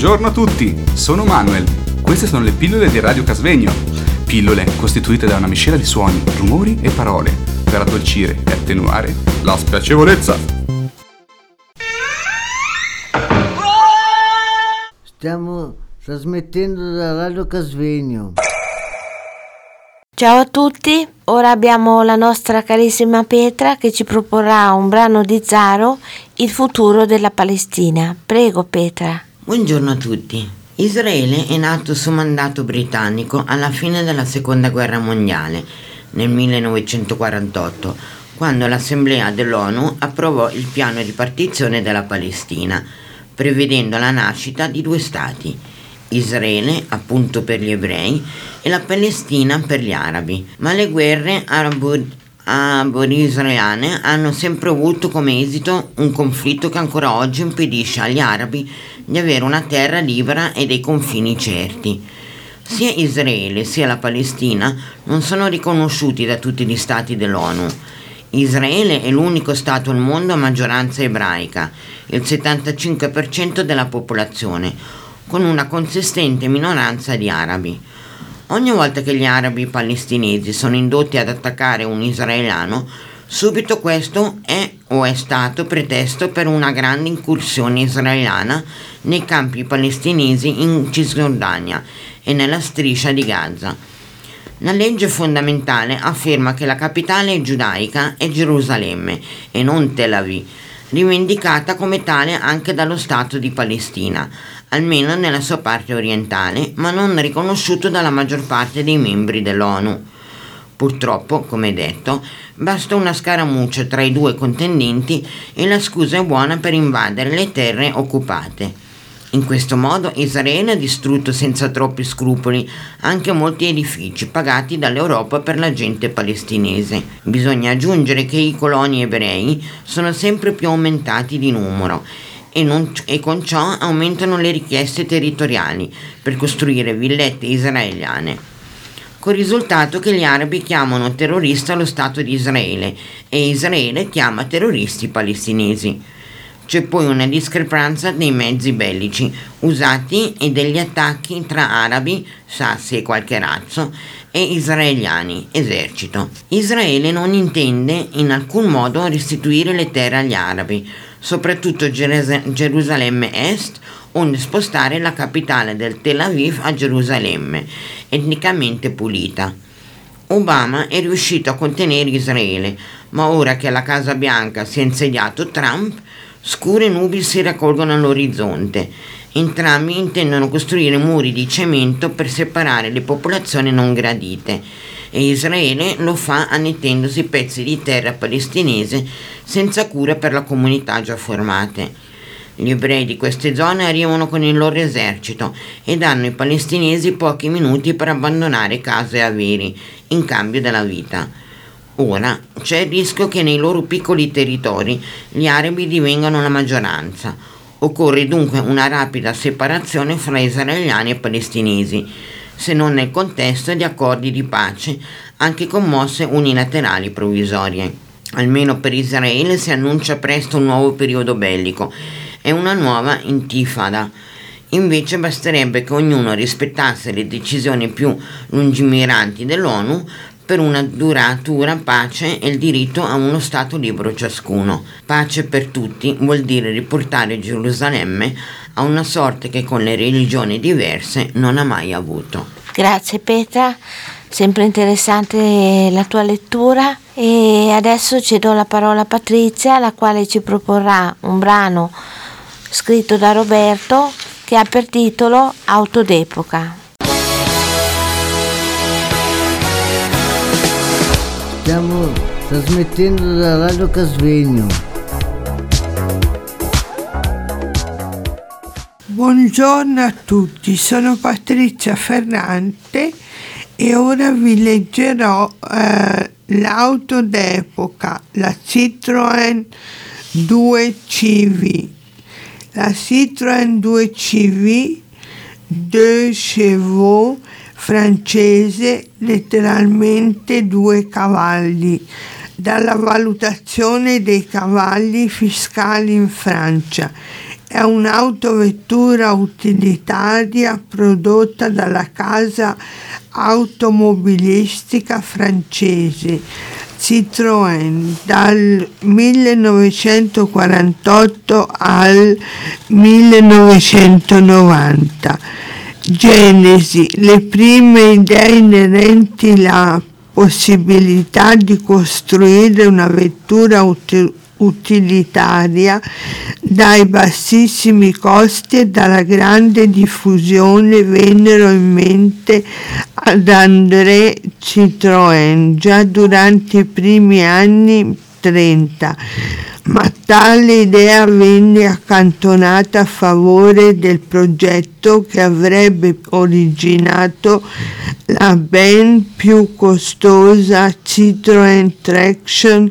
Buongiorno a tutti, sono Manuel. Queste sono le pillole di Radio Casvegno. Pillole costituite da una miscela di suoni, rumori e parole per addolcire e attenuare la spiacevolezza. Stiamo trasmettendo da Radio Casvegno. Ciao a tutti, ora abbiamo la nostra carissima Petra che ci proporrà un brano di Zaro, Il futuro della Palestina. Prego Petra. Buongiorno a tutti. Israele è nato su mandato britannico alla fine della seconda guerra mondiale, nel 1948, quando l'Assemblea dell'ONU approvò il piano di partizione della Palestina, prevedendo la nascita di due stati, Israele appunto per gli ebrei e la Palestina per gli arabi. Ma le guerre arabo-israeliane hanno sempre avuto come esito un conflitto che ancora oggi impedisce agli arabi di avere una terra libera e dei confini certi. Sia Israele sia la Palestina non sono riconosciuti da tutti gli stati dell'ONU. Israele è l'unico Stato al mondo a maggioranza ebraica, il 75% della popolazione, con una consistente minoranza di arabi. Ogni volta che gli arabi palestinesi sono indotti ad attaccare un israeliano, subito questo è o è stato pretesto per una grande incursione israeliana nei campi palestinesi in Cisgiordania e nella striscia di Gaza. La legge fondamentale afferma che la capitale giudaica è Gerusalemme e non Tel Aviv, rivendicata come tale anche dallo Stato di Palestina, almeno nella sua parte orientale, ma non riconosciuto dalla maggior parte dei membri dell'ONU. Purtroppo, come detto, basta una scaramuccia tra i due contendenti e la scusa è buona per invadere le terre occupate. In questo modo Israele ha distrutto senza troppi scrupoli anche molti edifici pagati dall'Europa per la gente palestinese. Bisogna aggiungere che i coloni ebrei sono sempre più aumentati di numero e, non, e, con ciò aumentano le richieste territoriali per costruire villette israeliane. Col risultato che gli arabi chiamano terrorista lo Stato di Israele e Israele chiama terroristi i palestinesi. C'è poi una discrepanza dei mezzi bellici usati e degli attacchi tra arabi, sassi e qualche razzo, e israeliani, esercito. Israele non intende in alcun modo restituire le terre agli arabi, soprattutto Gerusalemme Est, onde spostare la capitale del Tel Aviv a Gerusalemme, etnicamente pulita. Obama è riuscito a contenere Israele, ma ora che alla Casa Bianca si è insediato Trump, Scure nubi si raccolgono all'orizzonte. Entrambi intendono costruire muri di cemento per separare le popolazioni non gradite e Israele lo fa annettendosi pezzi di terra palestinese senza cura per la comunità già formate. Gli ebrei di queste zone arrivano con il loro esercito e danno ai palestinesi pochi minuti per abbandonare case e averi in cambio della vita. Ora c'è il rischio che nei loro piccoli territori gli arabi divengano la maggioranza. Occorre dunque una rapida separazione fra israeliani e palestinesi, se non nel contesto di accordi di pace, anche con mosse unilaterali provvisorie. Almeno per Israele si annuncia presto un nuovo periodo bellico e una nuova intifada. Invece basterebbe che ognuno rispettasse le decisioni più lungimiranti dell'ONU per una duratura pace e il diritto a uno Stato libero ciascuno. Pace per tutti vuol dire riportare Gerusalemme a una sorte che con le religioni diverse non ha mai avuto. Grazie Petra, sempre interessante la tua lettura e adesso cedo la parola a Patrizia la quale ci proporrà un brano scritto da Roberto che ha per titolo Auto d'epoca. Stiamo trasmettendo da Radio Casvegno. Buongiorno a tutti, sono Patrizia Ferrante e ora vi leggerò eh, l'auto d'epoca, la Citroën 2CV. La Citroën 2CV 2 chevaux francese letteralmente due cavalli, dalla valutazione dei cavalli fiscali in Francia è un'autovettura utilitaria prodotta dalla casa automobilistica francese Citroën dal 1948 al 1990. Genesi, le prime idee inerenti alla possibilità di costruire una vettura util- utilitaria dai bassissimi costi e dalla grande diffusione vennero in mente ad André Citroën già durante i primi anni 30 ma tale idea venne accantonata a favore del progetto che avrebbe originato la ben più costosa Citroën Traction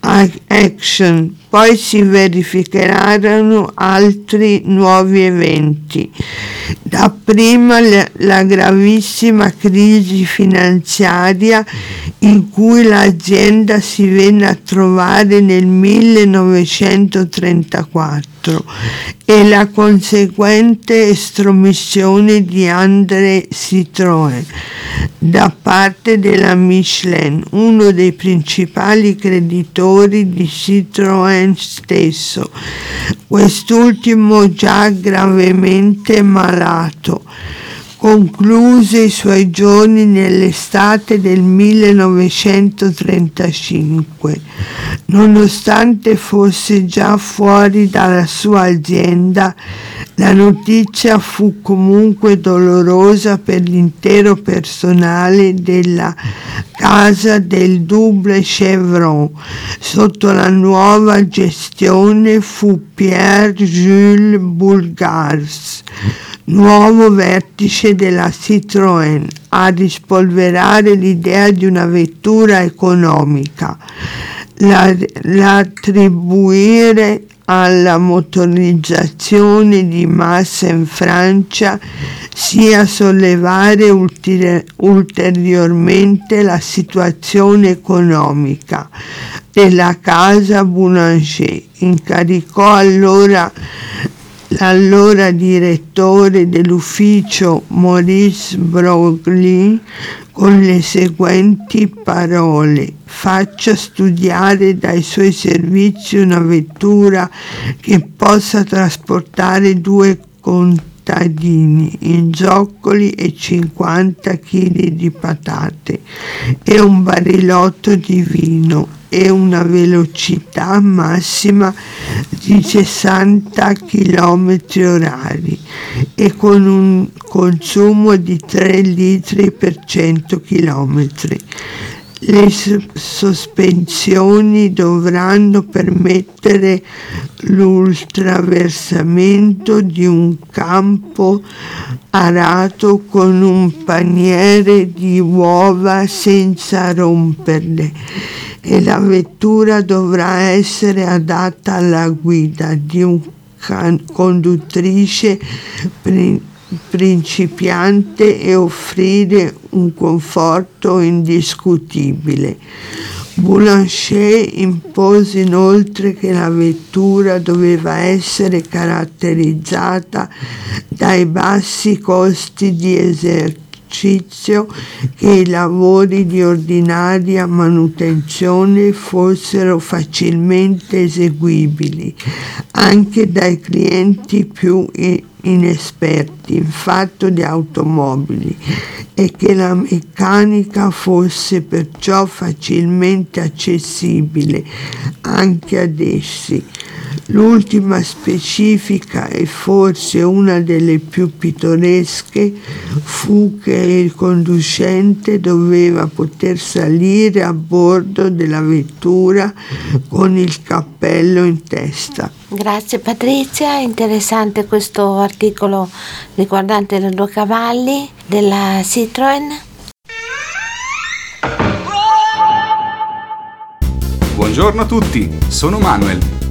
Action. Poi si verificheranno altri nuovi eventi. Dapprima la gravissima crisi finanziaria in cui l'azienda si venne a trovare nel 1934 e la conseguente estromissione di André Citroën da parte della Michelin, uno dei principali creditori di Citroën stesso, quest'ultimo già gravemente malato concluse i suoi giorni nell'estate del 1935. Nonostante fosse già fuori dalla sua azienda, la notizia fu comunque dolorosa per l'intero personale della casa del Double Chevron. Sotto la nuova gestione fu Pierre-Jules Bulgars nuovo vertice della Citroën a rispolverare l'idea di una vettura economica, l'attribuire alla motorizzazione di massa in Francia sia sollevare ulteri- ulteriormente la situazione economica della casa Boulanger. Incaricò allora l'allora direttore dell'ufficio Maurice Broglie con le seguenti parole faccia studiare dai suoi servizi una vettura che possa trasportare due contadini in zoccoli e 50 kg di patate e un barilotto di vino e una velocità massima di 60 km orari e con un consumo di 3 litri per 100 km. Le sospensioni dovranno permettere l'ultraversamento di un campo arato con un paniere di uova senza romperle e la vettura dovrà essere adatta alla guida di un can- conduttrice pri- principiante e offrire un conforto indiscutibile. Boulanger impose inoltre che la vettura doveva essere caratterizzata dai bassi costi di esercizio che i lavori di ordinaria manutenzione fossero facilmente eseguibili anche dai clienti più inesperti in fatto di automobili e che la meccanica fosse perciò facilmente accessibile anche ad essi. L'ultima specifica e forse una delle più pittoresche fu che il conducente doveva poter salire a bordo della vettura con il cappello in testa. Grazie Patrizia, interessante questo articolo riguardante i due cavalli della Citroën. Buongiorno a tutti, sono Manuel.